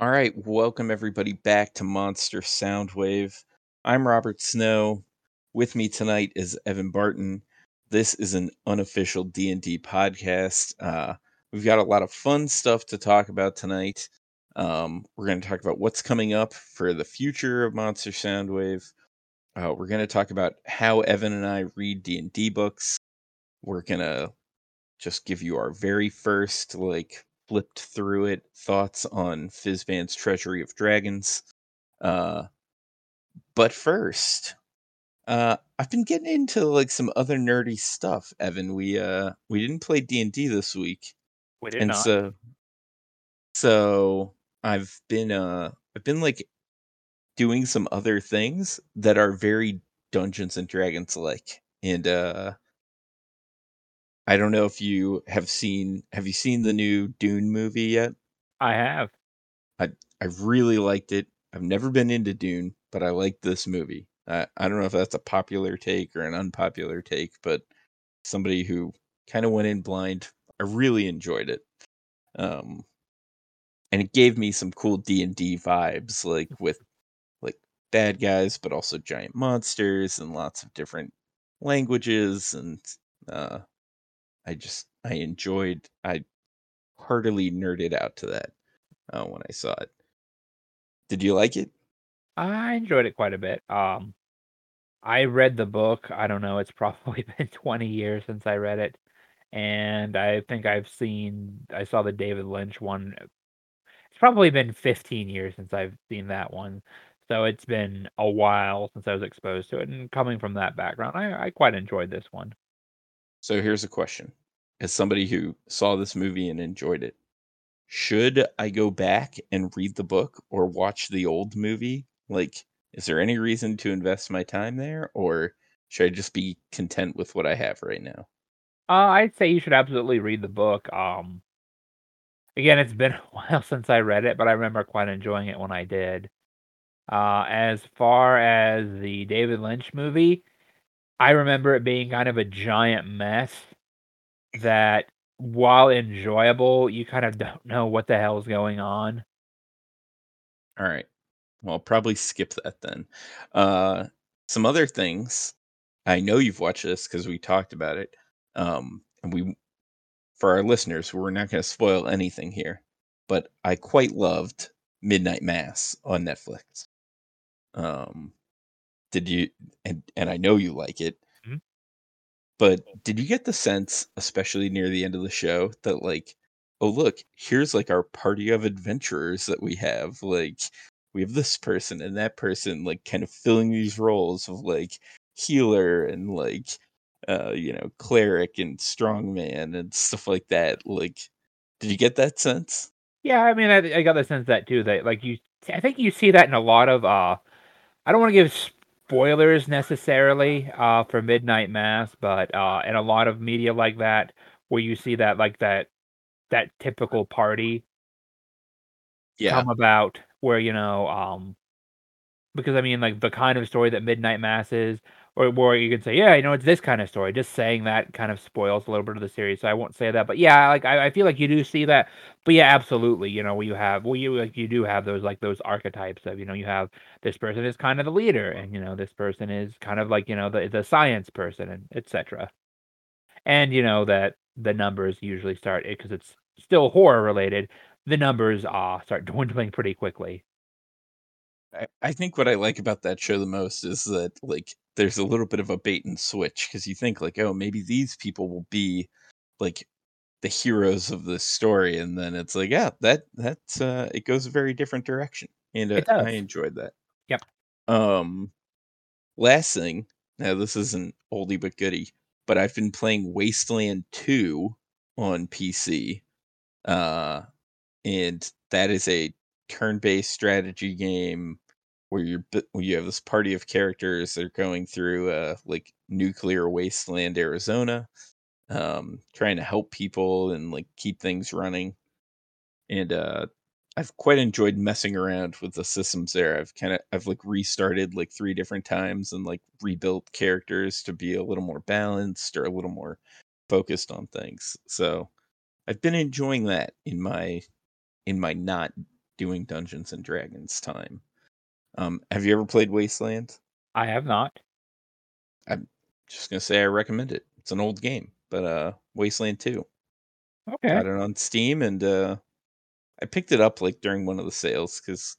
All right, welcome everybody back to Monster Soundwave. I'm Robert Snow. With me tonight is Evan Barton. This is an unofficial D&D podcast. Uh, we've got a lot of fun stuff to talk about tonight. Um, we're going to talk about what's coming up for the future of Monster Soundwave. Uh, we're going to talk about how Evan and I read D&D books. We're going to just give you our very first like flipped through it thoughts on Fizban's Treasury of Dragons. Uh, but first, uh, I've been getting into like some other nerdy stuff. Evan, we uh we didn't play D and D this week, We did and not. so so I've been uh I've been like doing some other things that are very Dungeons and Dragons like, and uh I don't know if you have seen have you seen the new Dune movie yet? I have. I I really liked it. I've never been into Dune, but I like this movie. I I don't know if that's a popular take or an unpopular take, but somebody who kind of went in blind, I really enjoyed it. Um, and it gave me some cool D and D vibes, like with like bad guys, but also giant monsters and lots of different languages, and uh, I just I enjoyed. I heartily nerded out to that uh, when I saw it. Did you like it? I enjoyed it quite a bit. Um, I read the book. I don't know. It's probably been 20 years since I read it, and I think I've seen. I saw the David Lynch one. It's probably been 15 years since I've seen that one. So it's been a while since I was exposed to it. And coming from that background, I, I quite enjoyed this one. So here's a question. As somebody who saw this movie and enjoyed it, should I go back and read the book or watch the old movie? Like, is there any reason to invest my time there or should I just be content with what I have right now? Uh, I'd say you should absolutely read the book. Um, again, it's been a while since I read it, but I remember quite enjoying it when I did. Uh, as far as the David Lynch movie, I remember it being kind of a giant mess that while enjoyable, you kind of don't know what the hell's going on. All right. Well, I'll probably skip that then. Uh, some other things. I know you've watched this because we talked about it. Um, and we, for our listeners, we're not going to spoil anything here. But I quite loved Midnight Mass on Netflix. Um, did you? And and I know you like it. But did you get the sense, especially near the end of the show, that like, oh look, here's like our party of adventurers that we have. Like, we have this person and that person, like, kind of filling these roles of like healer and like, uh, you know, cleric and strongman and stuff like that. Like, did you get that sense? Yeah, I mean, I, I got the sense that too. That like you, I think you see that in a lot of. uh I don't want to give spoilers necessarily uh for Midnight Mass, but uh in a lot of media like that, where you see that like that that typical party Yeah. come about, where you know, um, because I mean, like the kind of story that Midnight Mass is, or where you can say, yeah, you know, it's this kind of story. Just saying that kind of spoils a little bit of the series, so I won't say that. But yeah, like I, I feel like you do see that. But yeah, absolutely, you know, you have, well, you like you do have those like those archetypes of, you know, you have this person is kind of the leader, and you know, this person is kind of like you know the the science person, and etc. And you know that the numbers usually start because it's still horror related. The numbers uh start dwindling pretty quickly. I, I think what I like about that show the most is that like there's a little bit of a bait and switch because you think like, oh, maybe these people will be like the heroes of this story, and then it's like, yeah, that that's uh, it goes a very different direction, and uh, I enjoyed that. Yep. Um, last thing, now this isn't oldie but goodie, but I've been playing Wasteland Two on PC, uh, and that is a turn-based strategy game where you're you have this party of characters that are going through uh like nuclear wasteland Arizona um trying to help people and like keep things running and uh I've quite enjoyed messing around with the systems there. I've kind of I've like restarted like three different times and like rebuilt characters to be a little more balanced or a little more focused on things. So I've been enjoying that in my in my not doing Dungeons and Dragons time. Um, have you ever played Wasteland? I have not. I'm just gonna say I recommend it. It's an old game, but uh, Wasteland Two. Okay. Got it on Steam, and uh, I picked it up like during one of the sales because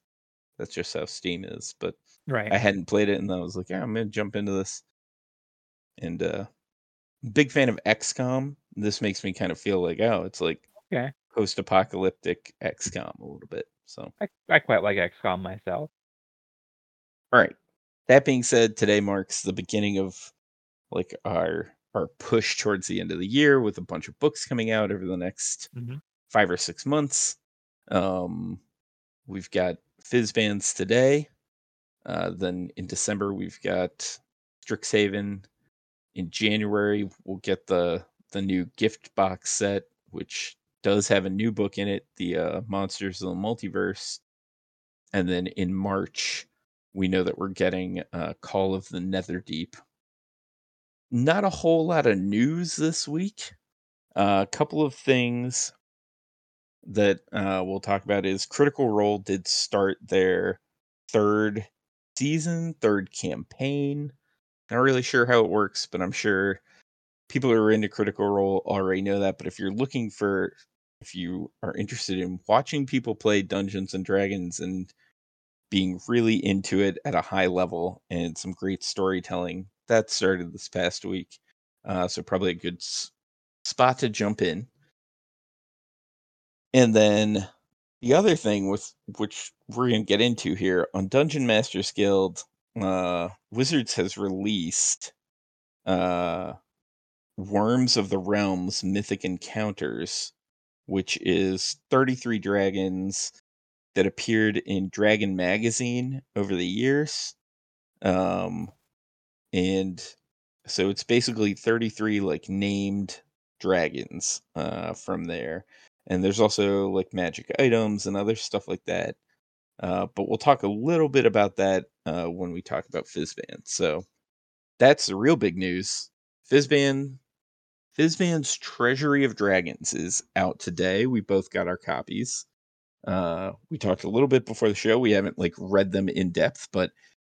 that's just how Steam is. But Right. I hadn't played it, and I was like, yeah, I'm gonna jump into this. And uh, big fan of XCOM. This makes me kind of feel like, oh, it's like Okay. post-apocalyptic XCOM a little bit. So, I, I quite like XCOM myself. All right. That being said, today marks the beginning of like our our push towards the end of the year with a bunch of books coming out over the next Mhm. five or six months. Um, we've got Fizz Fizban's today. Uh, then in December we've got Strixhaven. In January we'll get the the new gift box set, which does have a new book in it, the uh, Monsters of the Multiverse. And then in March we know that we're getting uh, Call of the Netherdeep. Not a whole lot of news this week. Uh, a couple of things that uh, we'll talk about is Critical Role did start their third season, third campaign. Not really sure how it works, but I'm sure people who are into Critical Role already know that. But if you're looking for, if you are interested in watching people play Dungeons and Dragons and being really into it at a high level and some great storytelling, that started this past week. Uh, so probably a good s- spot to jump in. And then the other thing with which we're gonna get into here on Dungeon Masters Guild, uh, Wizards has released uh, Wyrms of the Realms Mythic Encounters, which is 33 dragons that appeared in Dragon Magazine over the years. Um, and so it's basically 33 like named dragons uh, from there and there's also like magic items and other stuff like that. Uh, but we'll talk a little bit about that uh, when we talk about Fizban. So that's the real big news. Fizban, Fizban's Treasury of Dragons is out today. We both got our copies. Uh, we talked a little bit before the show. We haven't like read them in depth, but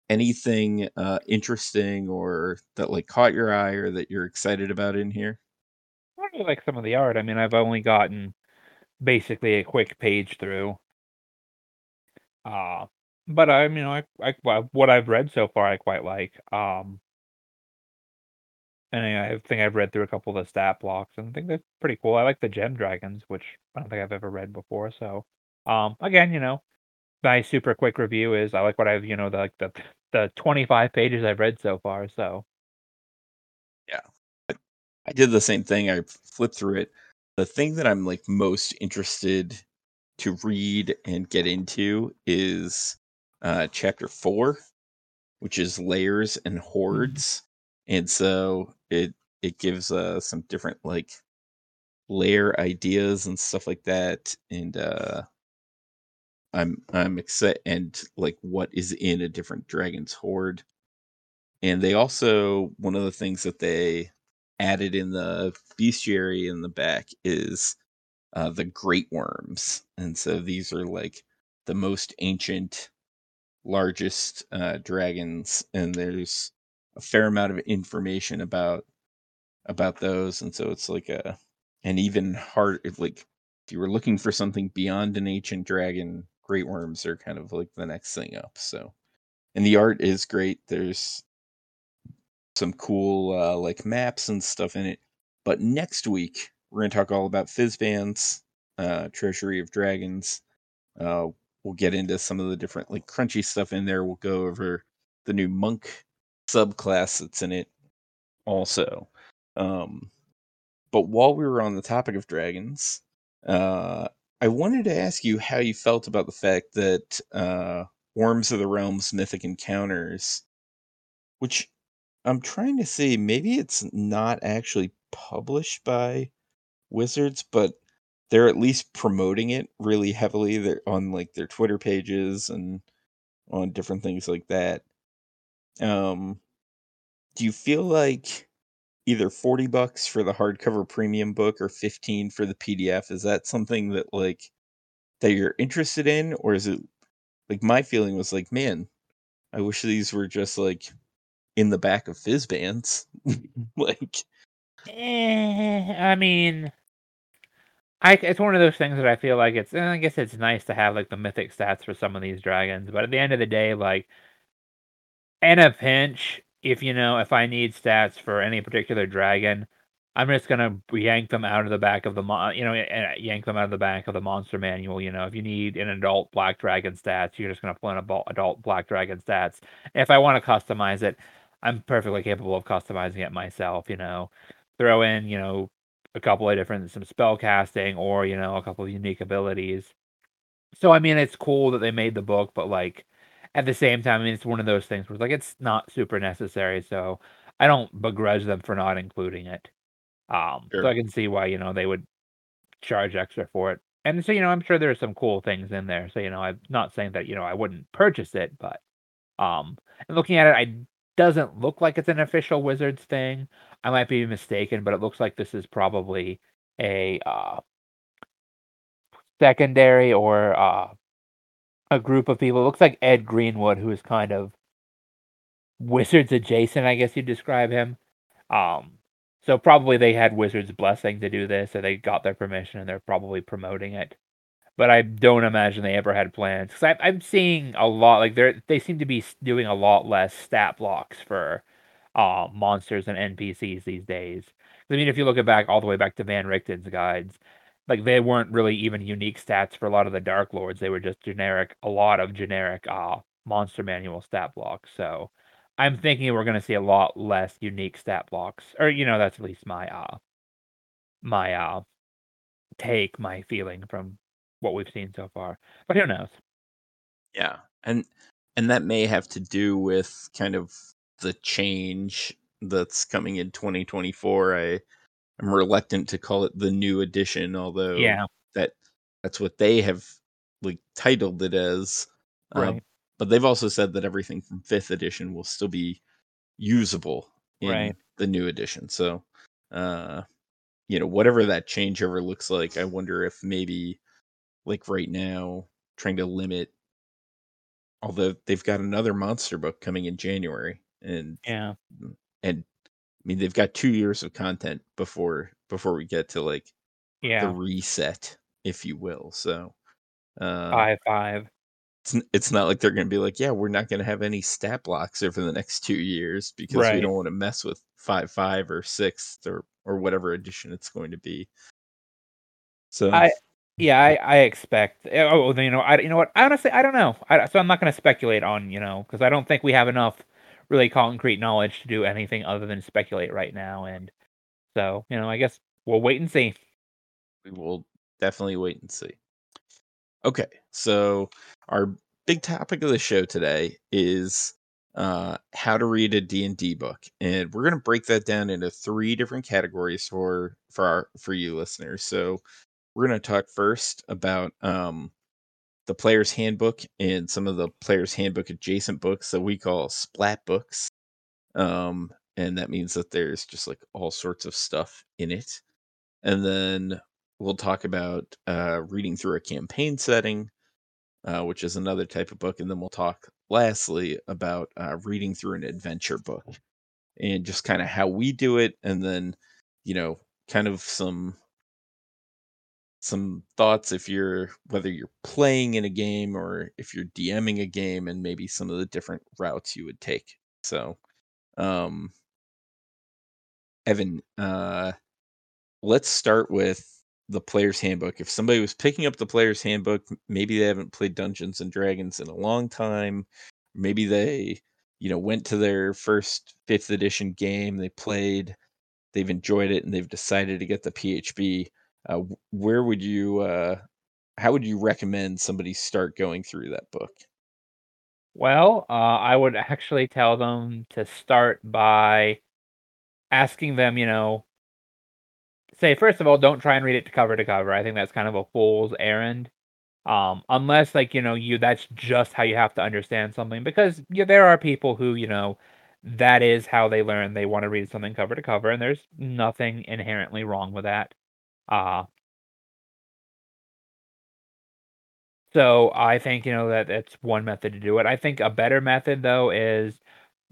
anything uh, interesting or that like caught your eye or that you're excited about in here? I really like some of the art. I mean, I've only gotten basically a quick page through. Uh, but I mean, I, I what I've read so far, I quite like. Um, and I think I've read through a couple of the stat blocks, and I think they're pretty cool. I like the gem dragons, which I don't think I've ever read before. So, um, again, you know, my super quick review is I like what I've, you know, the like the the 25 pages I've read so far. So, yeah, I did the same thing. I flipped through it. The thing that I'm like most interested to read and get into is uh chapter 4, which is lairs and hoards. And so it it gives uh some different like lair ideas and stuff like that and uh I'm I'm excited and like what is in a different dragon's hoard. And they also one of the things that they added in the bestiary in the back is uh, the great worms, and so these are like the most ancient, largest uh, dragons, and there's a fair amount of information about about those, and so it's like a an even hard like if you were looking for something beyond an ancient dragon, great worms are kind of like the next thing up. So, and the art is great. There's some cool uh, like maps and stuff in it. But next week we're gonna talk all about Fizban's, uh, Treasury of Dragons. Uh, we'll get into some of the different like crunchy stuff in there. We'll go over the new monk subclass that's in it also. Um, but while we were on the topic of dragons, uh, I wanted to ask you how you felt about the fact that uh, Wyrms of the Realms Mythic Encounters, which I'm trying to see, maybe it's not actually published by Wizards, but they're at least promoting it really heavily. They're on like their Twitter pages and on different things like that. Um, do you feel like either 40 bucks for the hardcover premium book or 15 for the PDF is that something that like that you're interested in, or is it like my feeling was like, man, I wish these were just like in the back of Fizban's. like, eh, I mean, I it's one of those things that I feel like it's. I guess it's nice to have like the mythic stats for some of these dragons, but at the end of the day, like, in a pinch, if you know, if I need stats for any particular dragon, I'm just gonna yank them out of the back of the mon, you know, uh, yank them out of the back of the monster manual. You know, if you need an adult black dragon stats, you're just gonna pull in a adult black dragon stats. If I want to customize it, I'm perfectly capable of customizing it myself. You know, throw in you know a couple of different some spell casting or you know a couple of unique abilities. So I mean, it's cool that they made the book, but like at the same time, I mean, it's one of those things where it's like it's not super necessary. So I don't begrudge them for not including it. Um, sure. so I can see why you know they would charge extra for it. And so you know, I'm sure there's some cool things in there. So you know, I'm not saying that you know I wouldn't purchase it, but um, and looking at it, I doesn't look like it's an official Wizards thing. I might be mistaken, but it looks like this is probably a uh, secondary or uh, a group of people. It looks like Ed Greenwood, who is kind of Wizards adjacent, I guess you'd describe him. Um, so probably they had Wizards' blessing to do this, so they got their permission, and they're probably promoting it. But I don't imagine they ever had plans because I'm seeing a lot like they they seem to be doing a lot less stat blocks for uh, monsters and NPCs these days. I mean, if you look at back all the way back to Van Richten's guides, like they weren't really even unique stats for a lot of the Dark Lords. They were just generic, a lot of generic uh, monster manual stat blocks. So I'm thinking we're going to see a lot less unique stat blocks, or you know, that's at least my uh, my uh, take, my feeling from what we've seen so far. But who knows? Yeah, and and that may have to do with kind of the change that's coming in 2024. I am reluctant to call it the new edition, although yeah, that that's what they have like titled it as. Uh, right. Uh, but they've also said that everything from fifth edition will still be usable in right. the new edition. So, uh, you know, whatever that changeover looks like, I wonder if maybe, like right now, trying to limit. Although they've got another monster book coming in January, and yeah, and I mean they've got two years of content before before we get to like yeah the reset, if you will. So, uh, five five it's it's not like they're going to be like, yeah, we're not going to have any stat blocks over the next two years because right. we don't want to mess with five five or six or or whatever edition it's going to be. So I yeah I I expect eh, oh you know I you know what honestly I don't know I, so I'm not going to speculate on you know because I don't think we have enough really concrete knowledge to do anything other than speculate right now and so you know I guess we'll wait and see. We will definitely wait and see. Okay, so our big topic of the show today is uh, how to read a D&D book. And we're going to break that down into three different categories for for our for you listeners. So we're going to talk first about um, the player's handbook and some of the player's handbook adjacent books that we call splat books. Um, and that means that there's just like all sorts of stuff in it. And then we'll talk about uh, reading through a campaign setting, uh, which is another type of book, and then we'll talk lastly about uh, reading through an adventure book and just kind of how we do it, and then you know, kind of some some thoughts if you're whether you're playing in a game or if you're DMing a game, and maybe some of the different routes you would take. So, um, Evan, uh, let's start with the player's handbook. If somebody was picking up the player's handbook, maybe they haven't played Dungeons and Dragons in a long time. Maybe they, you know, went to their first fifth edition game, they played, they've enjoyed it, and they've decided to get the PHB. Uh, where would you, uh, how would you recommend somebody start going through that book? Well, uh, I would actually tell them to start by asking them, you know, say first of all, don't try and read it to cover to cover. I think that's kind of a fool's errand. Um, unless like you know you that's just how you have to understand something because yeah, there are people who you know that is how they learn. They want to read something cover to cover, and there's nothing inherently wrong with that. Uh So, I think, you know, that that's one method to do it. I think a better method, though, is,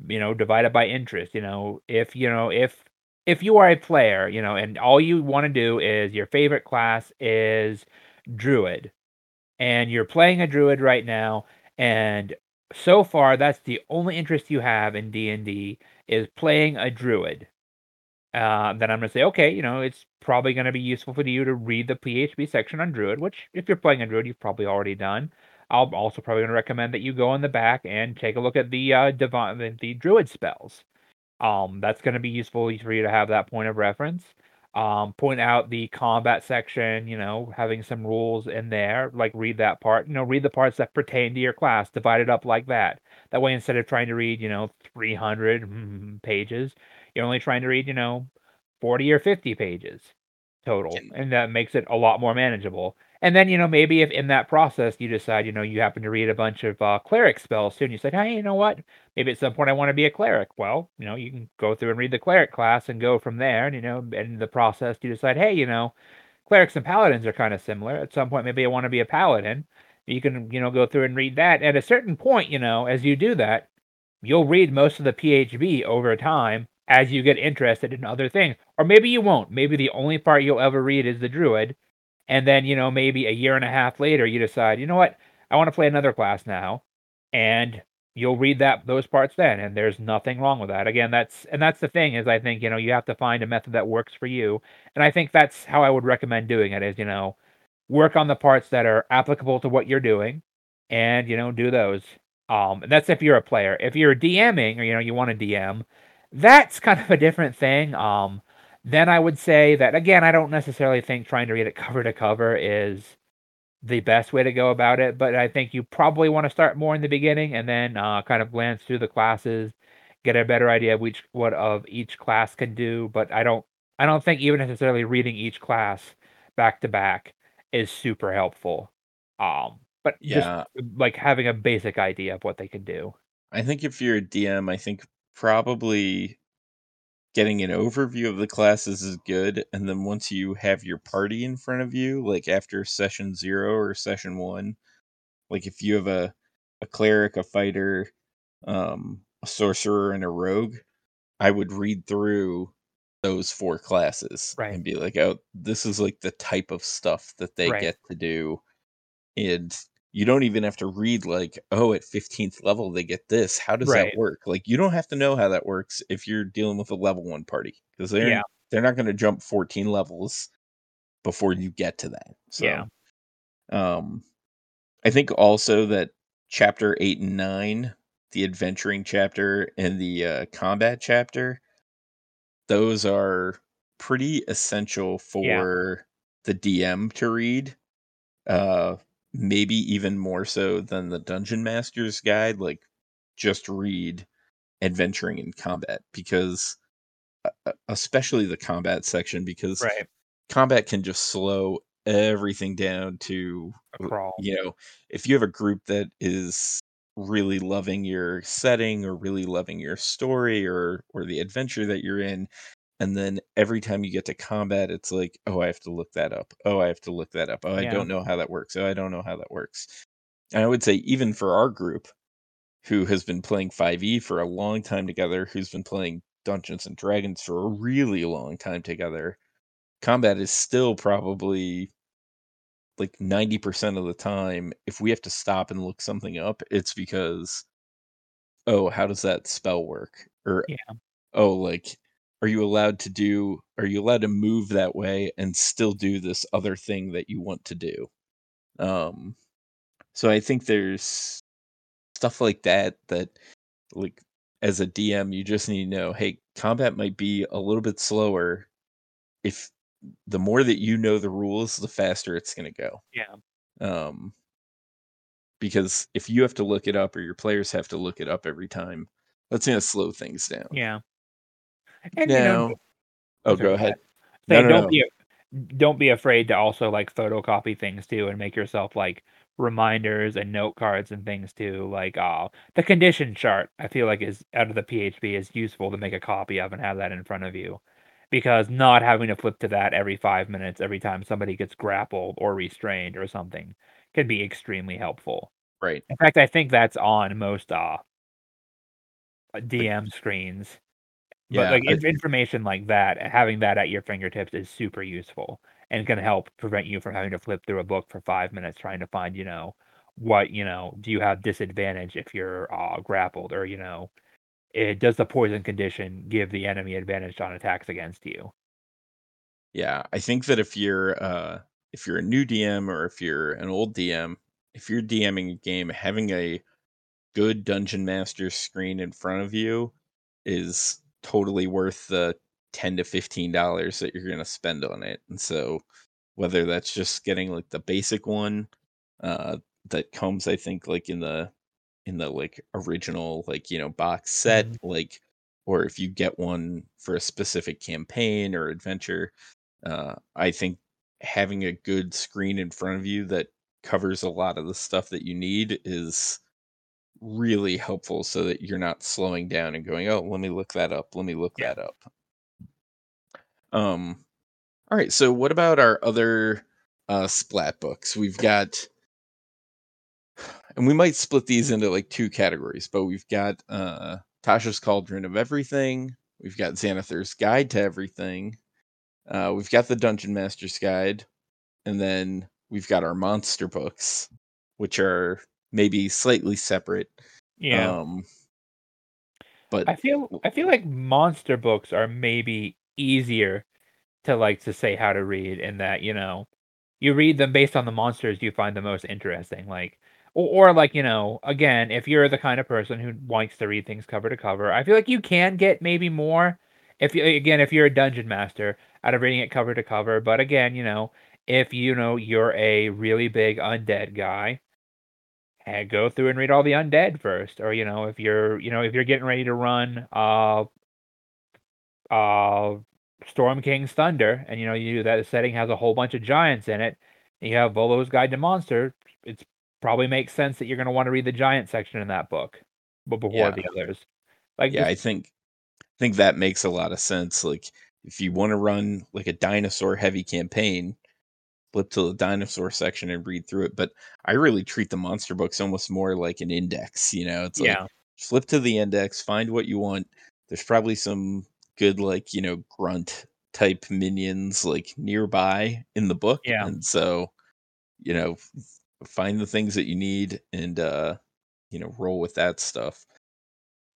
you know, divide it by interest, you know? If, you know, if if you are a player, you know, and all you wanna do is your favorite class is Druid, and you're playing a Druid right now, and so far, that's the only interest you have in D&D, is playing a Druid. Uh, then I'm gonna say, "Okay, you know, it's probably gonna be useful for you to read the PHB section on Druid," which, if you're playing a Druid, you've probably already done. I'll also probably gonna recommend that you go in the back and take a look at the, uh, divine the the Druid spells. Um, that's gonna be useful for you to have that point of reference. Um, point out the combat section, you know, having some rules in there, like, read that part, you know, read the parts that pertain to your class, divide it up like that. That way, instead of trying to read, you know, 300 pages, you're only trying to read, you know, 40 or 50 pages total, and that makes it a lot more manageable. And then, you know, maybe if in that process you decide, you know, you happen to read a bunch of, uh, cleric spells too, and you say, "Hey, you know what? Maybe at some point I wanna be a cleric." Well, you know, you can go through and read the cleric class and go from there, and, you know, in the process, you decide, "Hey, you know, clerics and paladins are kinda similar. At some point, maybe I wanna be a paladin." You can, you know, go through and read that. At a certain point, you know, as you do that, you'll read most of the PHB over time as you get interested in other things. Or maybe you won't. Maybe the only part you'll ever read is the Druid, and then, you know, maybe a year and a half later, you decide, "You know what? I wanna play another class now." And you'll read that those parts then, and there's nothing wrong with that. Again, that's and that's the thing is I think, you know, you have to find a method that works for you, and I think that's how I would recommend doing it is, you know, work on the parts that are applicable to what you're doing and, you know, do those. Um, and that's if you're a player. If you're DMing or, you know, you wanna DM, that's kind of a different thing. Um, then I would say that, again, I don't necessarily think trying to read it cover to cover is the best way to go about it, but I think you probably wanna start more in the beginning and then, uh, kind of glance through the classes, get a better idea of which what of each class can do, but I don't I don't think even necessarily reading each class back to back is super helpful. Um, but just, Yeah. like, having a basic idea of what they can do. I think if you're a DM, I think probably getting an overview of the classes is good, and then once you have your party in front of you, like, after session 0 or session 1, like, if you have a a cleric, a fighter, um, a sorcerer, and a rogue, I would read through those 4 classes Right. and be like, "Oh, this is, like, the type of stuff that they Right. get to do." And you don't even have to read, like, "Oh, at 15th level, they get this. How does that work?" Like, you don't have to know how that works if you're dealing with a level 1 party because they're they're not gonna jump 14 levels before you get to that. Yeah. So, um, I think also that chapter 8 and 9, the adventuring chapter and the, uh, combat chapter those are pretty essential Yeah. for the DM to read, uh, maybe even more so than the Dungeon Master's Guide, like, just read adventuring and combat because e e especially the combat section, because Right. combat can just slow everything down to, A uh, crawl. you know, if you have a group that is really loving your setting or really loving your story or or the adventure that you're in, and then every time you get to combat, it's like, "Oh, I have to look that up. Oh, I have to look that up. Oh, I Yeah. don't know how that works. Oh, I don't know how that works." And I would say even for our group, who has been playing 5e for a long time together, who's been playing Dungeons& and Dragons for a really long time together, combat is still probably like, 90% of the time, if we have to stop and look something up, it's because "Oh, how does that spell work?" Or, Yeah. "Oh, like, are you allowed to do are you allowed to move that way and still do this other thing that you want to do?" Um, so I think there's stuff like that that, like, as a DM, you just need to know, "Hey, combat might be a little bit slower." If the more that you know the rules, the faster it's gonna go. Yeah. Um because if you have to look it up or your players have to look it up every time, that's gonna slow things down. Yeah. And, you know Oh, Oh, go ahead. No, no, don't no. be don't be afraid to also, like, photocopy things too and make yourself, like, reminders and note cards and things too, like, uh, the condition chart, I feel like is out of the PHB is useful to make a copy of and have that in front of you, because not having to flip to that every 5 minutes every time somebody gets grappled or restrained or something can be extremely helpful. Right. In fact, I think that's on most uh DM screens. But Yeah, like I- information like that, having that at your fingertips is super useful and can help prevent you from having to flip through a book for five minutes trying to find, you know, what you know. Do you have disadvantage if you're uh, grappled, or you know, it does the poison condition give the enemy advantage on attacks against you? Yeah, I think that if you're uh if you're a new DM or if you're an old DM, if you're DMing a game, having a good dungeon master screen in front of you is totally worth the 10 to 15 dollars that you're going to spend on it. And so whether that's just getting like the basic one uh that comes I think like in the in the like original like you know box set Mhm. like or if you get one for a specific campaign or adventure uh, I think having a good screen in front of you that covers a lot of the stuff that you need is really helpful so that you're not slowing down and going, "Oh, let me look that up. Let me look Yeah. that up." Um all right, so what about our other uh splat books? We've got and we might split these into like two categories, but we've got uh Tasha's Cauldron of Everything, we've got Xanathar's Guide to Everything, uh, we've got the Dungeon Master's Guide, and then we've got our monster books, which are maybe slightly separate. Yeah. Um, but I feel I feel like monster books are maybe easier to like to say how to read in that, you know, you read them based on the monsters you find the most interesting. Like or, or like, you know, again, if you're the kind of person who likes to read things cover to cover, I feel like you can get maybe more if you again, if you're a dungeon master out of reading it cover to cover. But again, you know, if you know you're a really big undead guy, eh, go through and read all the undead first. Or, you know, if you're you know, if you're getting ready to run uh uh Storm King's Thunder, and you know, you that the setting has a whole bunch of giants in it, and you have Volo's Guide to Monster, it's probably makes sense that you're gonna want to read the giant section in that book, but before Yeah. the others. Like yeah, I think I think that makes a lot of sense. Like if you want to run like a dinosaur heavy campaign, flip to the dinosaur section and read through it. But I really treat the monster books almost more like an index. You know, it's like yeah, flip to the index, find what you want. There's probably some good like you know grunt type minions like nearby in the book, Yeah. and so you know find the things that you need and uh you know roll with that stuff.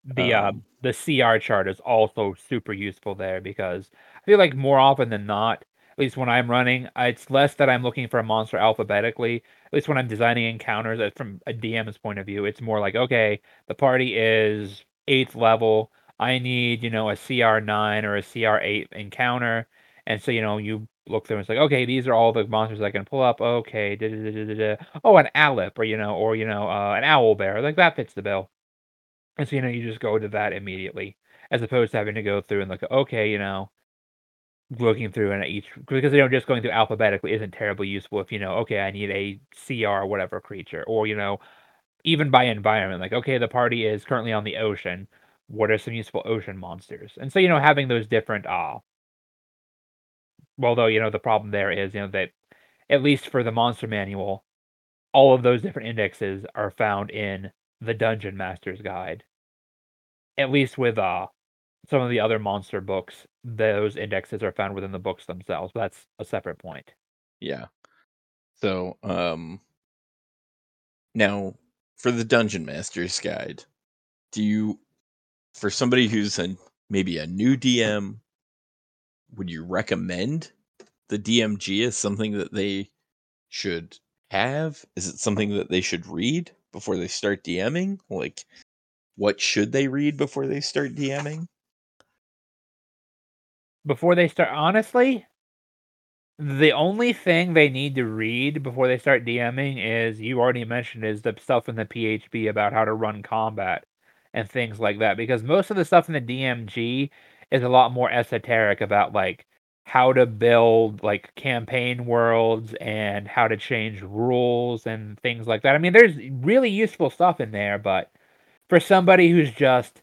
the uh Um, the CR chart is also super useful there because I feel like more often than not, at least when I'm running, uh, it's less that I'm looking for a monster alphabetically. At least when I'm designing encounters uh, from a DM's point of view, it's more like, okay, the party is eighth level. I need, you know, a CR nine or a CR eight encounter. And so, you know, you look through and it's like, okay, these are all the monsters I can pull up. Okay, oh, an Alip or you know, or you know, uh, an owl bear. Like that fits the bill. And so, you know, you just go to that immediately, as opposed to having to go through and look, okay, you know, looking through and each because you know just going through alphabetically isn't terribly useful if you know, okay, I need a CR whatever creature, or you know, even by environment, like okay, the party is currently on the ocean. What are some useful ocean monsters? And so, you know, having those different uh well though, you know, the problem there is, you know, that at least for the monster manual, all of those different indexes are found in the Dungeon Master's Guide. At least with uh some of the other monster books, those indexes are found within the books themselves. That's a separate point. Yeah. So, um now for the Dungeon Master's Guide, do you for somebody who's a maybe a new DM, would you recommend the DMG as something that they should have? Is it something that they should read before they start DMing? Like what should they read before they start DMing? Before they start, honestly, the only thing they need to read before they start DMing is you already mentioned is the stuff in the PHB about how to run combat and things like that. Because most of the stuff in the DMG is a lot more esoteric about like how to build like campaign worlds and how to change rules and things like that. I mean, there's really useful stuff in there, but for somebody who's just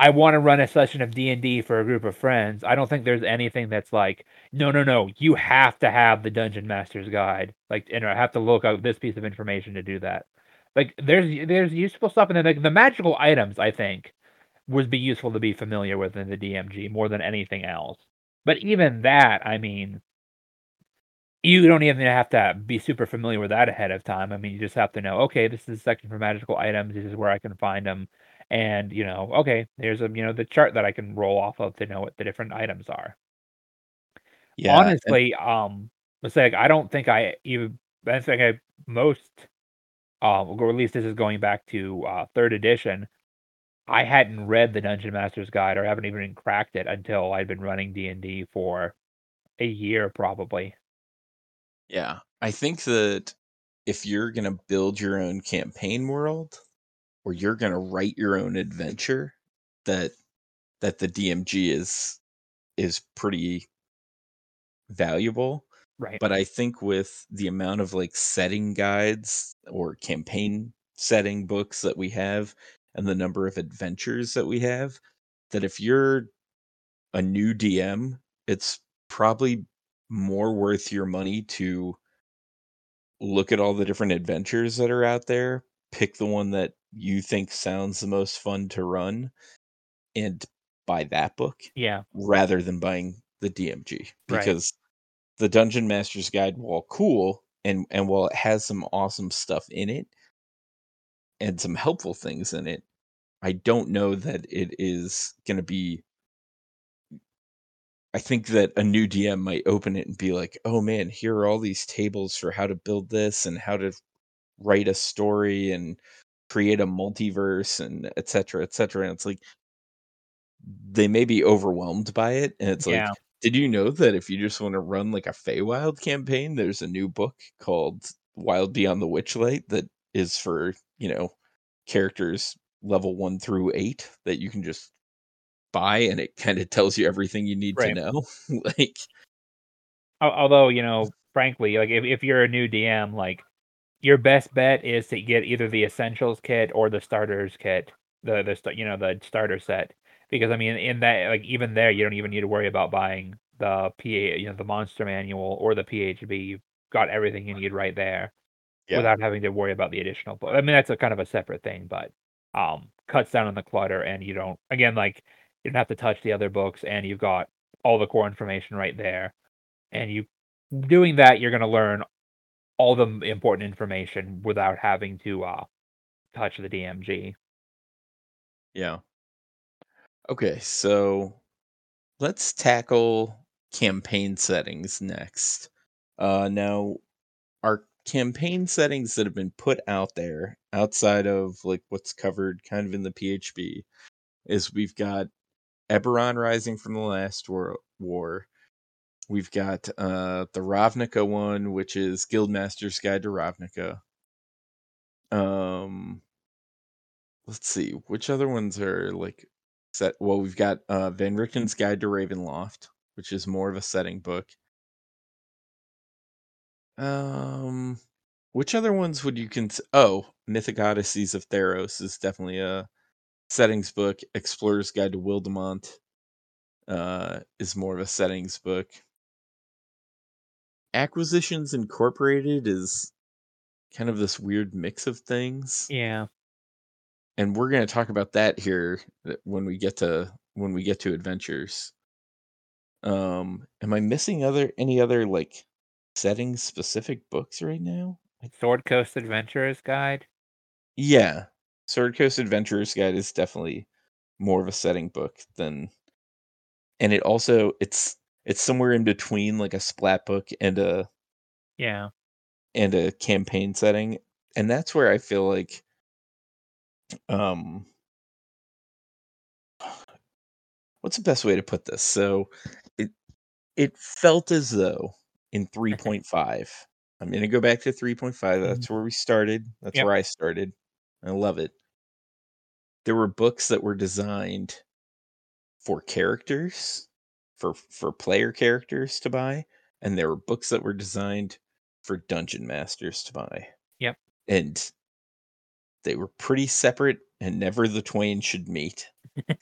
I wanna run a session of D&D for a group of friends, I don't think there's anything that's like, "No, no, no, you have to have the Dungeon Master's Guide," like, and I have to look up this piece of information to do that. Like, there's there's useful stuff, and then, like, the magical items, I think, would be useful to be familiar with in the DMG more than anything else. But even that, I mean you don't even have to be super familiar with that ahead of time, I mean, you just have to know, "Okay, this is a section for magical items, this is where I can find 'em," and, you know, "Okay, there's a" you know, the chart that I can roll off of to know what the different items are. Yeah, and Honestly, um, let's say, like, I don't think I even I think I most, um, or at least this is going back to, uh, 3rd edition, I hadn't read the Dungeon Master's Guide or haven't even cracked it until I'd been running D&D for a year, probably. Yeah, I think that if you're gonna build your own campaign world, or you're gonna write your own adventure, that that the DMG is is pretty valuable, Right. but I think with the amount of, like, setting guides or campaign setting books that we have, and the number of adventures that we have, that if you're a new DM, it's probably more worth your money to look at all the different adventures that are out there, pick the one that you think sounds the most fun to run, and buy that book, Yeah. rather than buying the DMG, Right. because the Dungeon Master's Guide, while cool, and and while it has some awesome stuff in it and some helpful things in it, I don't know that it is gonna be I think that a new DM might open it and be like, "Oh, man, here are all these tables for how to build this, and how to write a story, and create a multiverse, and etcetera, etcetera," and it's like they may be overwhelmed by it, and it's like, "Did you know that if you just wanna run, like, a Feywild campaign, there's a new book called Wild Beyond the Witchlight that is for, you know, characters level 1 through 8 that you can just buy, and it kinda tells you everything you need to know?" Like although, you know, frankly, like, if if you're a new DM, like, your best bet is to get either the Essentials Kit or the Starters Kit, the the you know, the starter set, because, I mean, in that like, even there, you don't even need to worry about buying the PA you know, the Monster Manual or the PHB, you've got everything you need right there, Yeah. without having to worry about the additional book I mean, that's a kind of a separate thing, but, um, cuts down on the clutter, and you don't again, like, you don't have to touch the other books, and you've got all the core information right there, and you doing that, you're gonna learn all the important information without having to, uh, touch the DMG. Yeah. Okay, so let's tackle campaign settings next. Uh, now, our campaign settings that have been put out there, outside of, like, what's covered kind of in the PHB, is we've got Eberron Rising from the Last Wor War. We've got, uh, the Ravnica one, which is Guildmaster's Guide to Ravnica. Um let's see, which other ones are, like, set well, we've got, uh, Van Richten's Guide to Ravenloft, which is more of a setting book. Um, which other ones would you cons oh, Mythic Odysseys of Theros is definitely a settings book. Explorer's Guide to Wildemount, uh, is more of a settings book. Acquisitions Incorporated is kind of this weird mix of things. Yeah. And we're gonna talk about that here, uh, when we get to when we get to adventures. Um, am I missing other any other, like, setting-specific books right now? Sword Coast Adventurer's Guide? Yeah. Sword Coast Adventurer's Guide is definitely more of a setting book than and it also it's it's somewhere in between, like, a splat book and a Yeah. and a campaign setting, and that's where I feel like um what's the best way to put this? So, it it felt as though in 3.5 I'm gonna go back to 3.5, Mhm. that's where we started, that's Yep. where I started, I love it. There were books that were designed for characters, for for player characters to buy, and there were books that were designed for dungeon masters to buy. Yep. And they were pretty separate, and never the twain should meet.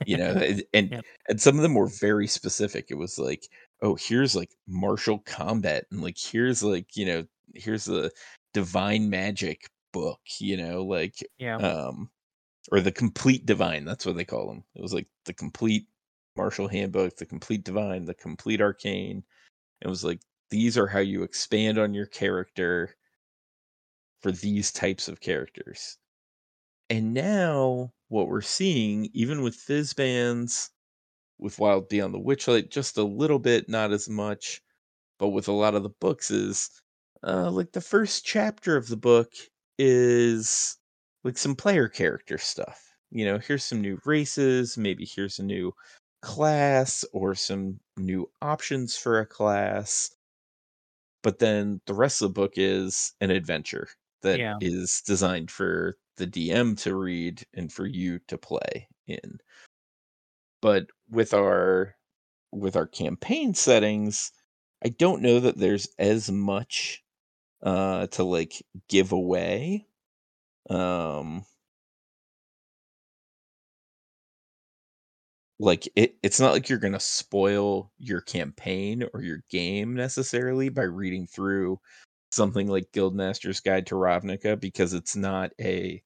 You know, and and Yep. and some of them were very specific. It was like, "Oh, here's, like, martial combat," and, like, "Here's, like, you know, here's the divine magic book," you know, like, Yeah. um or the complete divine, that's what they call them. It was like the complete martial handbook, the complete divine, the complete arcane. It was like, these are how you expand on your character for these types of characters. And now what we're seeing, even with Fizban's, with Wild Beyond the Witchlight, just a little bit, not as much, but with a lot of the books is uh like the first chapter of the book is like some player character stuff. You know, here's some new races, maybe here's a new class or some new options for a class. But then the rest of the book is an adventure that Yeah. is designed for the DM to read and for you to play in. But with our with our campaign settings, I don't know that there's as much uh to like give away. Um like it it's not like you're going to spoil your campaign or your game necessarily by reading through something like Guildmaster's Guide to Ravnica because it's not a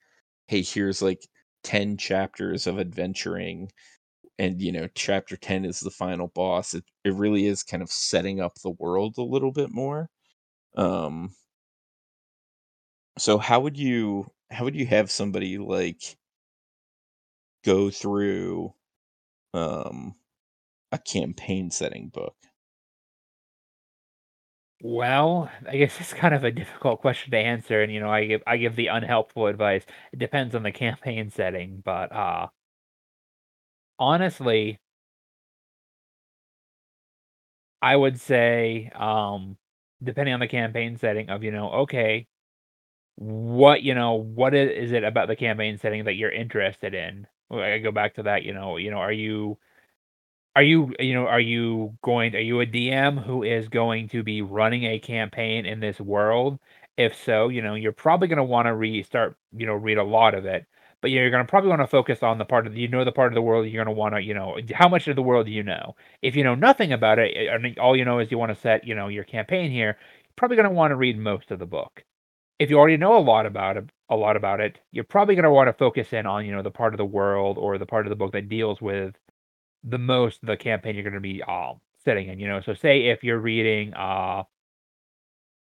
hey here's like 10 chapters of adventuring and you know chapter 10 is the final boss. It, it really is kind of setting up the world a little bit more um so how would you how would you have somebody like go through um a campaign setting book Well, I guess it's kind of a difficult question to answer, and, you know, I give I give the unhelpful advice. It depends on the campaign setting, but, uh honestly I would say, um, depending on the campaign setting of, you know, okay, what, you know, what is, is it about the campaign setting that you're interested in? I go back to that, you know you know, are you are you uh, you know, are you going are you a DM who is going to be running a campaign in this world? If so, you know, you're probably gonna wanna re start, you know, read a lot of it, but you're gonna probably wanna focus on the part of the you know the part of the world you're gonna wanna, you know how much of the world do you know? If you know nothing about it, mean, all you know is you wanna set, you know, your campaign here, you're probably gonna wanna read most of the book. If you already know a lot about it a lot about it, you're probably gonna wanna focus in on, you know, the part of the world or the part of the book that deals with the most the campaign you're gonna be, um, setting in, you know? So say if you're reading, uh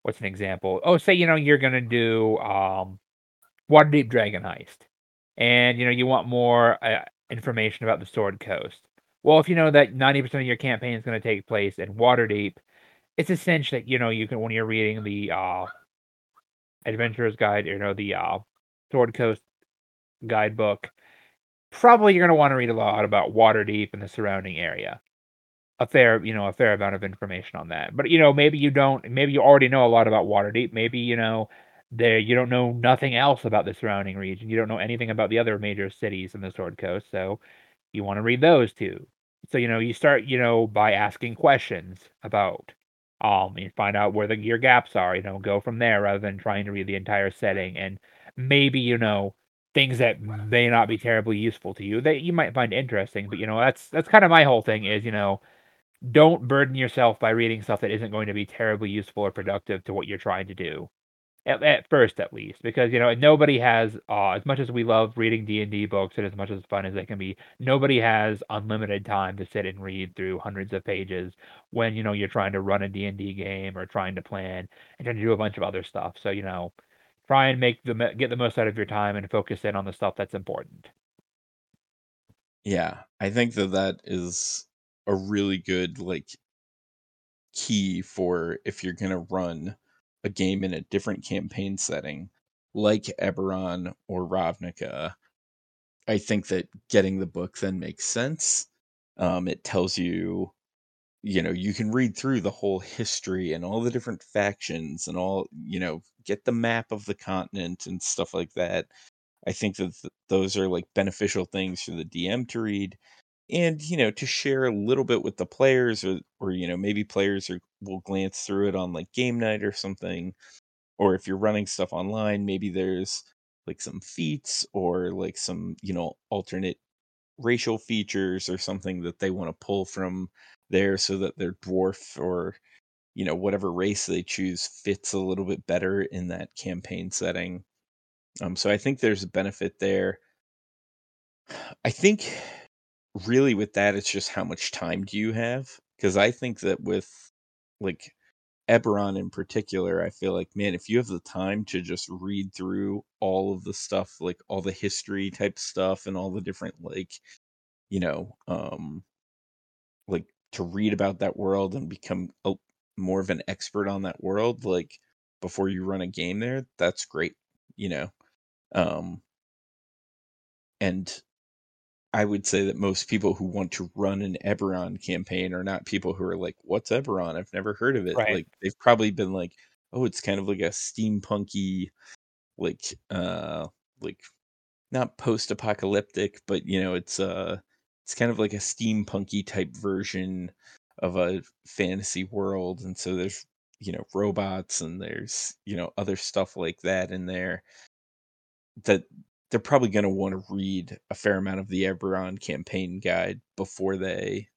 what's an example? Oh, say, you know, you're gonna do, um, Waterdeep Dragon Heist, and, you know, you want more, uh, information about the Sword Coast. Well, if you know that 90% of your campaign is gonna take place in Waterdeep, it's essential that, you know, you can when you're reading the, uh Adventurer's Guide, you know, the, uh, Sword Coast guidebook, probably you're gonna wanna read a lot about Waterdeep and the surrounding area. A fair you know, a fair amount of information on that. But, you know, maybe you don't maybe you already know a lot about Waterdeep. Maybe, you know, there you don't know nothing else about the surrounding region. You don't know anything about the other major cities in the Sword Coast, so you wanna read those too. So, you know, you start, you know, by asking questions about, um, you find out where the your gaps are, you know, go from there rather than trying to read the entire setting. And maybe, you know, things that may not be terribly useful to you that you might find interesting, but, you know, that's that's kinda my whole thing is, you know, don't burden yourself by reading stuff that isn't going to be terribly useful or productive to what you're trying to do. At at first, at least, because, you know, nobody has, uh, as much as we love reading D&D books and as much as fun as they can be, nobody has unlimited time to sit and read through hundreds of pages when, you know, you're trying to run a D&D game or trying to plan and trying to do a bunch of other stuff. So, you know, try and make the get the most out of your time and focus in on the stuff that's important. Yeah, I think that that is a really good like key for if you're going to run a game in a different campaign setting like Eberron or Ravnica. I think that getting the book then makes sense. Um, it tells you, you know, you can read through the whole history and all the different factions and all, you know, get the map of the continent and stuff like that. I think that th- those are like beneficial things for the DM to read and you know to share a little bit with the players or or you know maybe players are, will glance through it on like game night or something or if you're running stuff online maybe there's like some feats or like some you know alternate racial features or something that they want to pull from there so that their dwarf or you know whatever race they choose fits a little bit better in that campaign setting. Um so i think there's a benefit there. I think really with that it's just how much time do you have? Because i think that with like eberron in particular i feel like man if you have the time to just read through all of the stuff like all the history type stuff and all the different like you know um like to read about that world and become a, more of an expert on that world like before you run a game there that's great you know um and I would say that most people who want to run an Eberron campaign are not people who are like, "What's Eberron? I've never heard of it." Right. Like they've probably been like, "Oh, it's kind of like a steampunky, like, uh, like not post-apocalyptic, but you know, it's uh, it's kind of like a steampunky type version of a fantasy world, and so there's you know robots and there's you know other stuff like that in there that they're probably going to want to read a fair amount of the Eberron campaign guide before they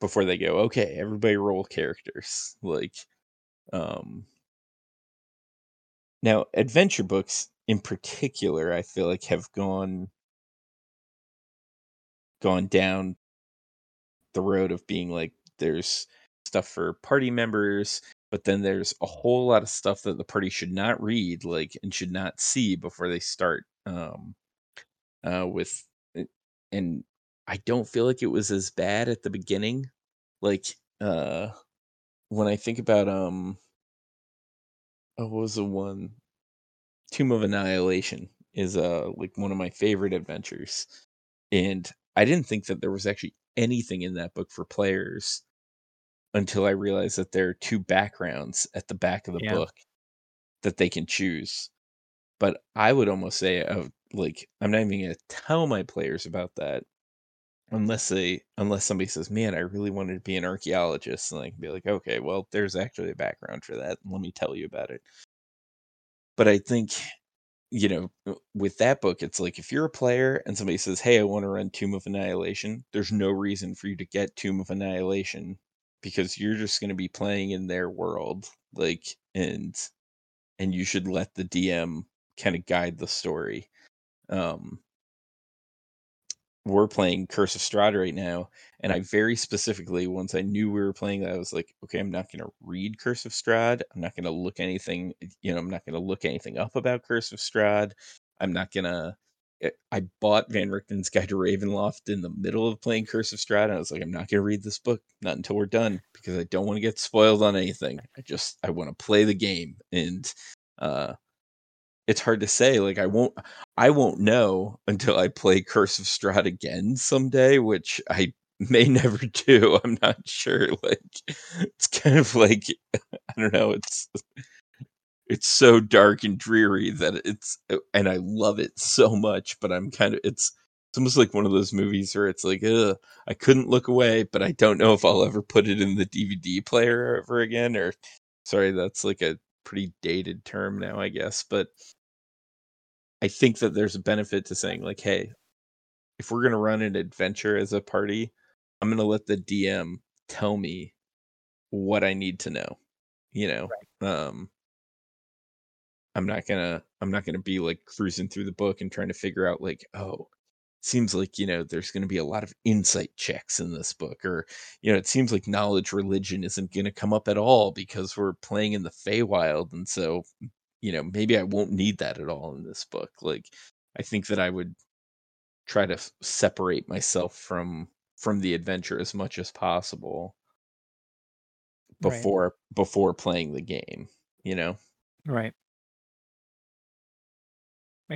before they go okay everybody roll characters like um now adventure books in particular I feel like have gone gone down the road of being like there's stuff for party members but then there's a whole lot of stuff that the party should not read like and should not see before they start um uh with and I don't feel like it was as bad at the beginning like uh when I think about um oh, what was the one Tomb of Annihilation is uh like one of my favorite adventures and I didn't think that there was actually anything in that book for players until I realized that there are two backgrounds at the back of the Yeah. book that they can choose. But I would almost say, uh, like, I'm not even going to tell my players about that unless they, unless somebody says, "Man, I really wanted to be an archaeologist," and I can be like, "Okay, well, there's actually a background for that. Let me tell you about it." But I think, you know, with that book, it's like if you're a player and somebody says, "Hey, I want to run Tomb of Annihilation," there's no reason for you to get Tomb of Annihilation because you're just going to be playing in their world, like, and and you should let the DM kind of guide the story. Um, we're playing Curse of Strahd right now, and I very specifically, once I knew we were playing that, I was like, okay, I'm not going to read Curse of Strahd. I'm not going to look anything, you know, I'm not going to look anything up about Curse of Strahd. I'm not going to. I bought Van Richten's Guide to Ravenloft in the middle of playing Curse of Strahd, and I was like, I'm not going to read this book, not until we're done, because I don't want to get spoiled on anything. I just I want to play the game, and uh, it's hard to say. Like I won't I won't know until I play Curse of Strahd again someday, which I may never do. I'm not sure. Like it's kind of like I don't know, it's it's so dark and dreary that it's and I love it so much, but I'm kind of it's it's almost like one of those movies where it's like, Ugh, I couldn't look away, but I don't know if I'll ever put it in the DVD player ever again. Or sorry, that's like a pretty dated term now, I guess. But I think that there's a benefit to saying like, hey, if we're gonna run an adventure as a party, I'm gonna let the DM tell me what I need to know. You know, um, I'm not gonna I'm not gonna be like cruising through the book and trying to figure out like, oh, seems like you know there's going to be a lot of insight checks in this book or you know it seems like knowledge religion isn't going to come up at all because we're playing in the Feywild and so you know maybe I won't need that at all in this book like I think that I would try to f- separate myself from from the adventure as much as possible Right. before before playing the game you know Right.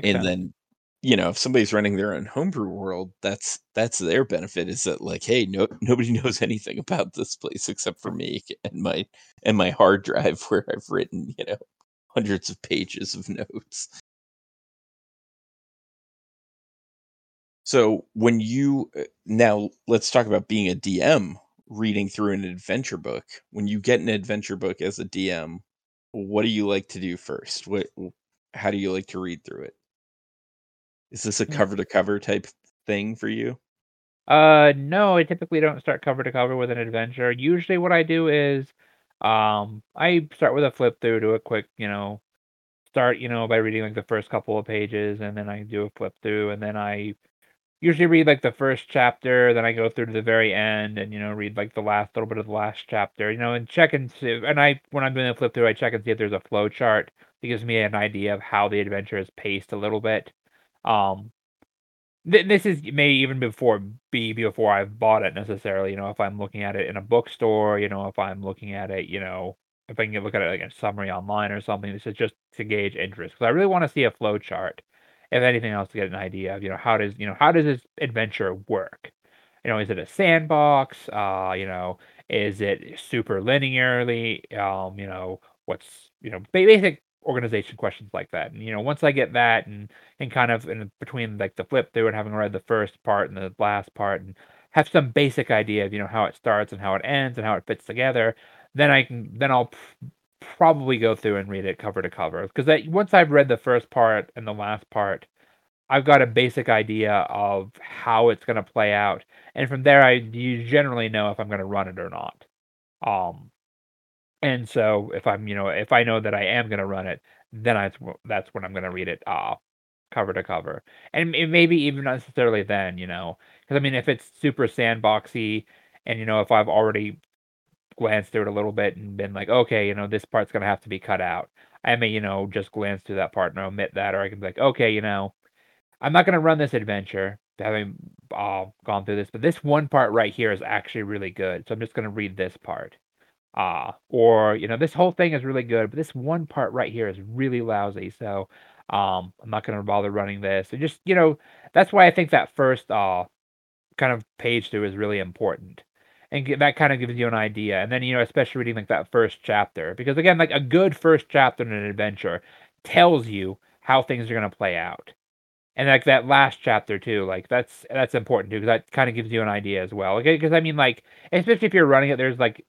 And sense. then you know if somebody's running their own homebrew world that's that's their benefit is that like hey no nobody knows anything about this place except for me and my and my hard drive where i've written you know hundreds of pages of notes. So when you uh, now let's talk about being a dm reading through an adventure book. When you get an adventure book as a dm what do you like to do first? What how do you like to read through it? Is this a cover to cover type thing for you? Uh, no, I typically don't start cover to cover with an adventure. Usually what I do is, um, I start with a flip through, do a quick, you know, start, you know, by reading like the first couple of pages, and then I do a flip through, and then I usually read like the first chapter, then I go through to the very end and, you know, read like the last little bit of the last chapter, you know, and check and see. And I, when I'm doing a flip through, I check and see if there's a flow chart. It gives me an idea of how the adventure is paced a little bit. Um, this is may even before be before I've bought it necessarily. You know, if I'm looking at it in a bookstore, you know, if I'm looking at it, you know, if I can look at it like a summary online or something. This is just to gauge interest because I really want to see a flow chart if anything else, to get an idea of, you know, how does, you know, how does this adventure work? You know, is it a sandbox? Uh, you know, is it super linearly? Um, you know, what's, you know, basic organization questions like that. And, you know, once I get that and and kind of in between like the flip through and having read the first part and the last part and have some basic idea of, you know, how it starts and how it ends and how it fits together, then I can then I'll probably go through and read it cover to cover because once I've read the first part and the last part, I've got a basic idea of how it's going to play out, and from there, I you generally know if I'm going to run it or not. Um, and so if I'm, you know, if I know that I am going to run it, then I, that's when I'm going to read it uh, cover to cover, and maybe even necessarily then, you know, because I mean, if it's super sandboxy, and you know, if I've already glanced through it a little bit and been like, okay, you know, this part's gonna have to be cut out. I may, you know, just glance through that part and omit that, or I can be like, okay, you know, I'm not gonna run this adventure having uh, gone through this, but this one part right here is actually really good, so I'm just gonna read this part. Uh, or you know, this whole thing is really good, but this one part right here is really lousy, so um, I'm not gonna bother running this. And just you know, that's why I think that first uh kind of page through is really important and that kind of gives you an idea. And then you know, especially reading like that first chapter, because again, like a good first chapter in an adventure tells you how things are going to play out. And like that last chapter too, like that's that's important too, because that kind of gives you an idea as well. Okay, because I mean, like especially if you're running it, there's like,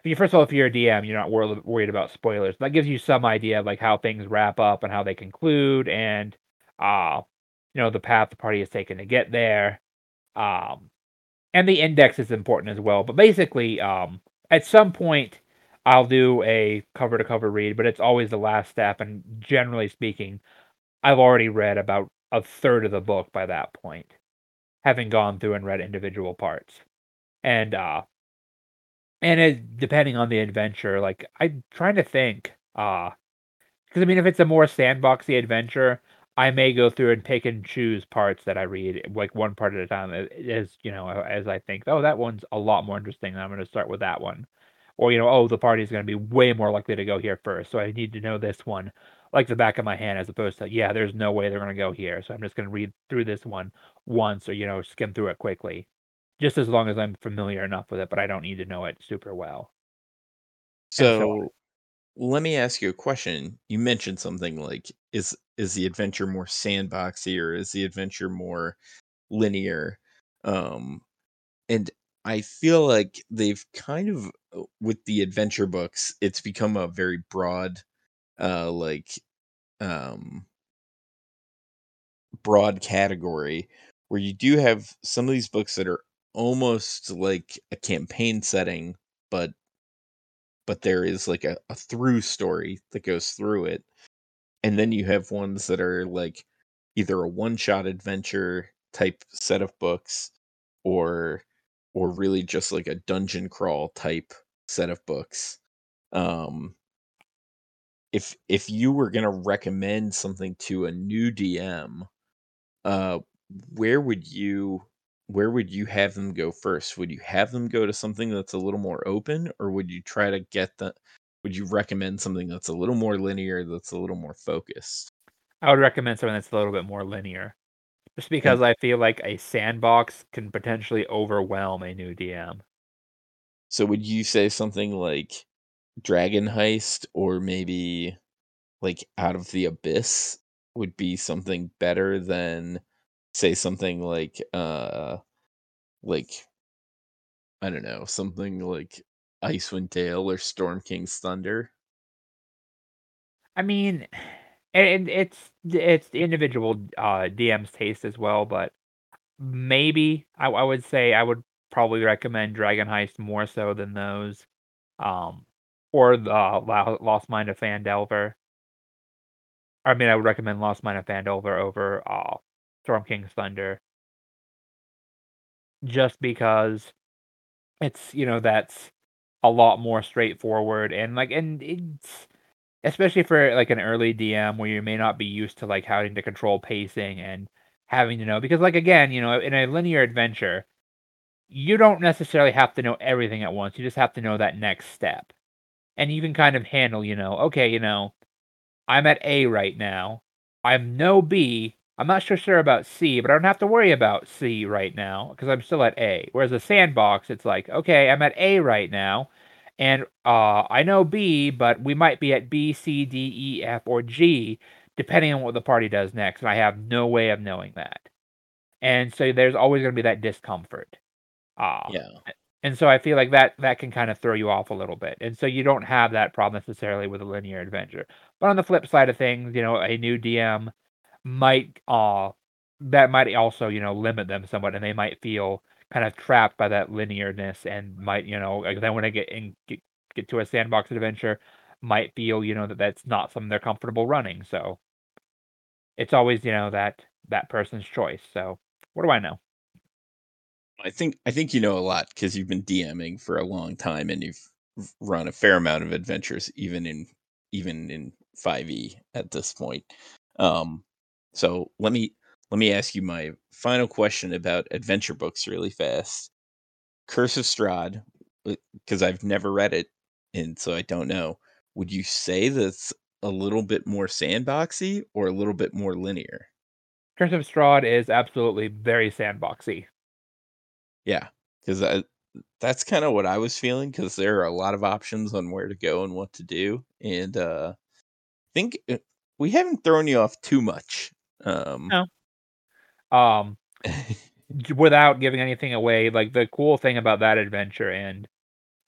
if you first of all, if you're a DM, you're not wor- worried about spoilers. That gives you some idea of like how things wrap up and how they conclude, and uh, you know, the path the party has taken to get there. Um, and the index is important as well. But basically, um, at some point, I'll do a cover to cover read, but it's always the last step. And generally speaking, I've already read about a third of the book by that point, having gone through and read individual parts. And uh, and it, depending on the adventure, like I'm trying to think, uh, because I mean, if it's a more sandboxy adventure, I may go through and pick and choose parts that I read, like one part at a time, as you know, as I think, oh, that one's a lot more interesting. I'm going to start with that one, or you know, oh, the party is going to be way more likely to go here first, so I need to know this one like the back of my hand, as opposed to, yeah, there's no way they're going to go here, so I'm just going to read through this one once, or you know, skim through it quickly, just as long as I'm familiar enough with it, but I don't need to know it super well. So, let me ask you a question. You mentioned something like is is the adventure more sandboxy or is the adventure more linear? Um and I feel like they've kind of uh, with the adventure books, it's become a very broad uh like um broad category where you do have some of these books that are almost like a campaign setting but but there is like a, a through story that goes through it. And then you have ones that are like either a one shot adventure type set of books or or really just like a dungeon crawl type set of books. Um if if you were going to recommend something to a new DM, uh where would you where would you have them go first? Would you have them go to something that's a little more open, or would you try to get the would you recommend something that's a little more linear, that's a little more focused? I would recommend something that's a little bit more linear. Just because I feel like a sandbox can potentially overwhelm a new DM. so would you say something like Dragon Heist or maybe like Out of the Abyss would be something better than say something like uh like I don't know, something like Icewind Dale or Storm King's Thunder? I mean, and it's it's the individual uh, DM's taste as well, but maybe I, I would say I would probably recommend Dragon Heist more so than those, um, or the uh, Lost Mine of Phandelver. I mean, I would recommend Lost Mine of Phandelver over uh, Storm King's Thunder, just because it's you know that's a lot more straightforward and like and it's especially for like an early DM where you may not be used to like having to control pacing and having to know because like again you know in a linear adventure you don't necessarily have to know everything at once you just have to know that next step. And you can kind of handle you know okay you know i'm at a right now i'm no b i'm not so sure about c but i don't have to worry about c right now because i'm still at a whereas a sandbox it's like okay i'm at a right now and uh, i know b but we might be at b c d e f or g depending on what the party does next. And I have no way of knowing that. And so there's always going to be that discomfort. Uh, yeah. And so I feel like that that can kind of throw you off a little bit. And so you don't have that problem necessarily with a linear adventure. But on the flip side of things, you know, a new DM might uh that might also, you know, limit them somewhat and they might feel kind of trapped by that linearness and might, you know, like then when they get in get, get to a sandbox adventure, might feel, you know, that that's not something they're comfortable running. So it's always you know that that person's choice. So what do I know? I think I think you know a lot because you've been DMing for a long time and you've run a fair amount of adventures, even in even in 5e at this point. Um, so let me let me ask you my final question about adventure books really fast. Curse of Strahd, because uh, I've never read it, and so I don't know. Would you say that's a little bit more sandboxy or a little bit more linear? Curse of Strahd is absolutely very sandboxy. Yeah, because that's kind of what I was feeling because there are a lot of options on where to go and what to do, and uh, I think uh, we haven't thrown you off too much. Um, no. Um, without giving anything away, like the cool thing about that adventure and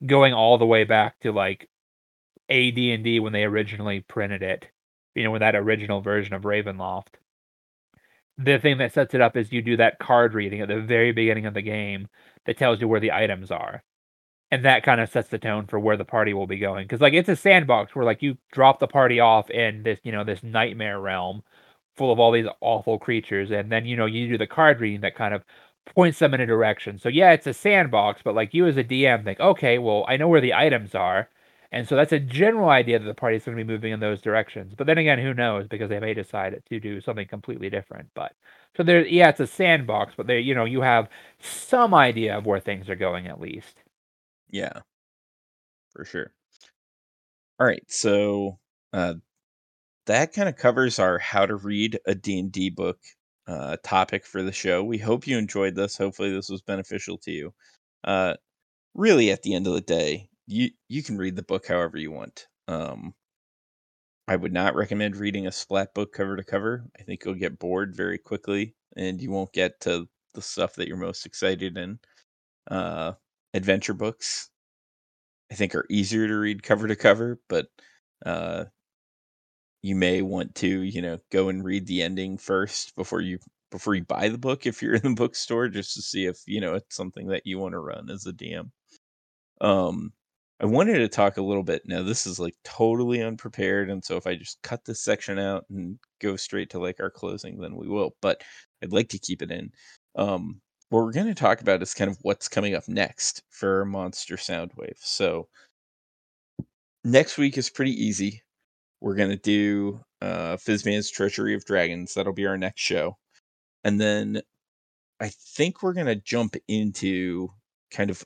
going all the way back to like AD&D when they originally printed it, you know, with that original version of Ravenloft. The thing that sets it up is you do that card reading at the very beginning of the game that tells you where the items are. And that kind of sets the tone for where the party will be going. Because like it's a sandbox where like you drop the party off in this, you know, this nightmare realm full of all these awful creatures, and then you know you do the card reading that kind of points them in a direction. So yeah, it's a sandbox, but like you as a DM think, okay, well I know where the items are and so that's a general idea that the party is going to be moving in those directions. But then again, who knows? Because they may decide to do something completely different. But so there, yeah, it's a sandbox, but there, you know, you have some idea of where things are going at least. Yeah, for sure. All right, so uh, that kind of covers our how to read a D&D book uh, topic for the show. We hope you enjoyed this. Hopefully, this was beneficial to you. Uh, really, at the end of the day, you you can read the book however you want. Um, I would not recommend reading a splat book cover to cover. I think you'll get bored very quickly, and you won't get to the stuff that you're most excited in. Uh, adventure books, I think, are easier to read cover to cover, but uh, you may want to, you know, go and read the ending first before you before you buy the book if you're in the bookstore, just to see if you know it's something that you want to run as a DM. Um, I wanted to talk a little bit. Now, this is like totally unprepared. And so if I just cut this section out and go straight to like our closing, then we will. But I'd like to keep it in. Um, what we're going to talk about is kind of what's coming up next for Monster Soundwave. So next week is pretty easy. We're to do uh, Fizban's Treasury of Dragons. That'll be our next show. And then I think we're to jump into kind of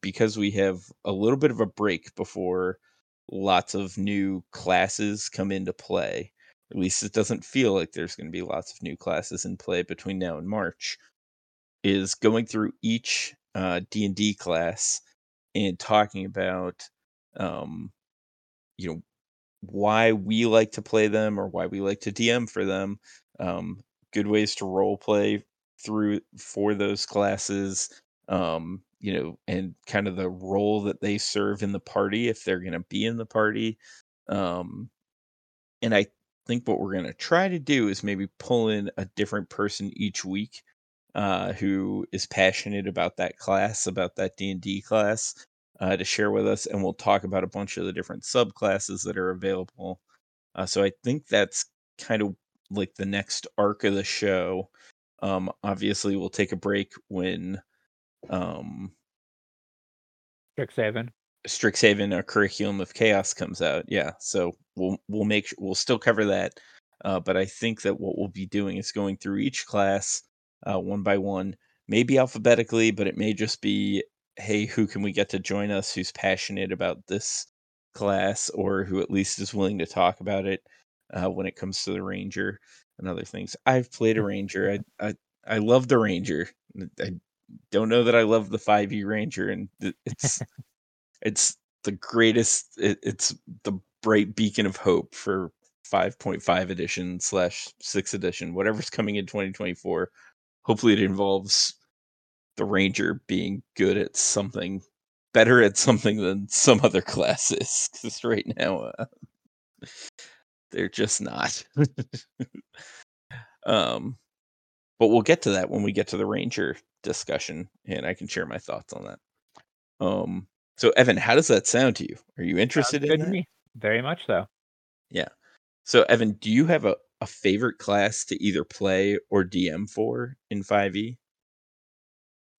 because we have a little bit of a break before lots of new classes come into play. At least it doesn't feel like there's going to be lots of new classes in play between now and March. Is going through each uh, D and D class and talking about, um, you know, why we like to play them or why we like to DM for them. Um, good ways to role play through for those classes. Um, you know, and kind of the role that they serve in the party if they're going to be in the party. Um, and I think what we're going to try to do is maybe pull in a different person each week uh, who is passionate about that class, about that D and D class, uh, to share with us, and we'll talk about a bunch of the different subclasses that are available. Uh, so I think that's kind of like the next arc of the show. Um, obviously, we'll take a break when um, Strixhaven. Strixhaven, a curriculum of chaos comes out. Yeah, so we'll we'll make we'll still cover that. Uh, but I think that what we'll be doing is going through each class uh, one by one, maybe alphabetically, but it may just be, hey, who can we get to join us who's passionate about this class or who at least is willing to talk about it uh, when it comes to the ranger and other things. I've played a ranger. I I, I love the ranger. I don't know that I love the 5e ranger, and it's it's the greatest. It, it's the bright beacon of hope for 5.5 edition slash 6 edition, whatever's coming in 2024. Hopefully, it involves the ranger being good at something, better at something than some other classes. Because right now, uh, they're just not. um, but we'll get to that when we get to the ranger discussion, and I can share my thoughts on that. Um, so Evan, how does that sound to you? Are you interested in that? me. Very much so. Yeah. So Evan, do you have a, a favorite class to either play or DM for in E? 5e?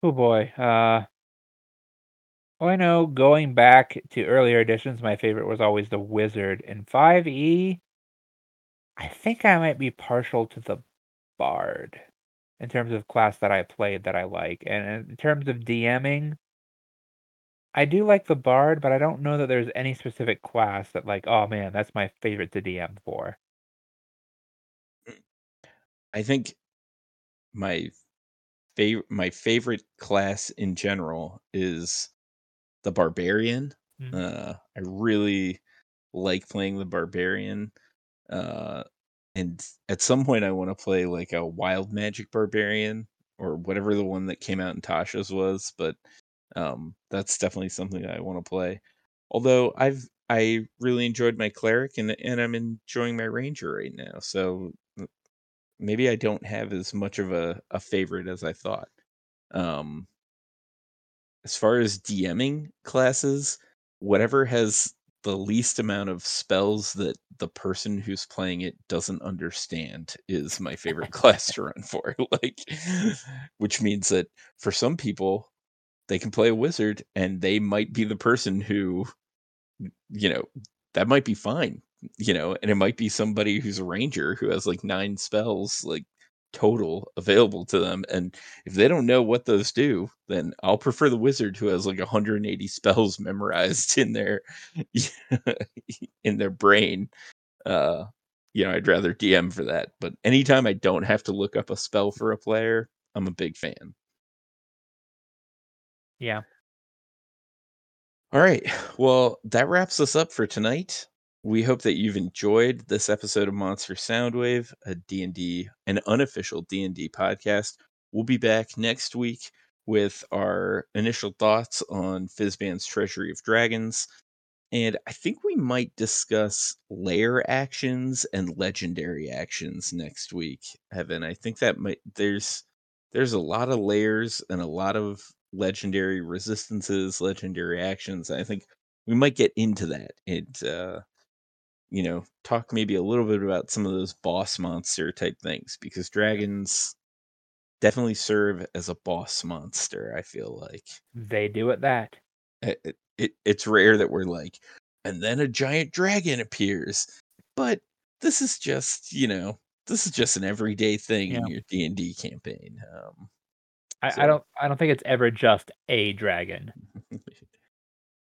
Oh boy. Uh well, I know going back to earlier editions, my favorite was always the wizard. In 5e, I think I might be partial to the bard in terms of class that I played that I like. And in terms of DMing, I do like the bard, but I don't know that there's any specific class that like, oh man, that's my favorite to DM for. I think my favorite my favorite class in general is the barbarian. Mhm. Uh, I really like playing the barbarian. Uh, and at some point, I want to play like a wild magic barbarian or whatever the one that came out in Tasha's was. But um, that's definitely something I want to play. Although I've I really enjoyed my cleric and and I'm enjoying my ranger right now. So maybe I don't have as much of a, a favorite as I thought. Um, as far as DMing classes, whatever has the least amount of spells that the person who's playing it doesn't understand is my favorite class to run for. Like, which means that for some people, they can play a wizard and they might be the person who, you know, that might be fine, you know, and it might be somebody who's a ranger who has like nine spells, like total available to them. And if they don't know what those do, then I'll prefer the wizard who has like 180 spells memorized in their in their brain. Uh you know, I'd rather DM for that. But anytime I don't have to look up a spell for a player, I'm a big fan. Yeah. All right. Well, that wraps us up for tonight. We hope that you've enjoyed this episode of Monster Soundwave, a D&D, an unofficial D&D podcast. We'll be back next week with our initial thoughts on Fizban's Treasury of Dragons. And I think we might discuss lair actions and legendary actions next week, Evan. I think that might there's there's a lot of lairs and a lot of legendary resistances, legendary actions. I think we might get into that and uh you know, talk maybe a little bit about some of those boss monster type things because dragons definitely serve as a boss monster, I feel like. They do it that. It, it, it it's rare that we're like and then a giant dragon appears. But this is just, you know, this is just an everyday thing in your D&D campaign. Um I, So- I don't I don't think it's ever just a dragon.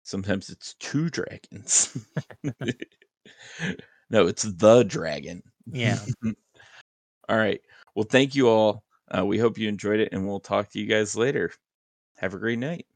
Sometimes it's two dragons. no, it's the dragon. Yeah. all right. Well, thank you all. Uh, we hope you enjoyed it, and we'll talk to you guys later. Have a great night.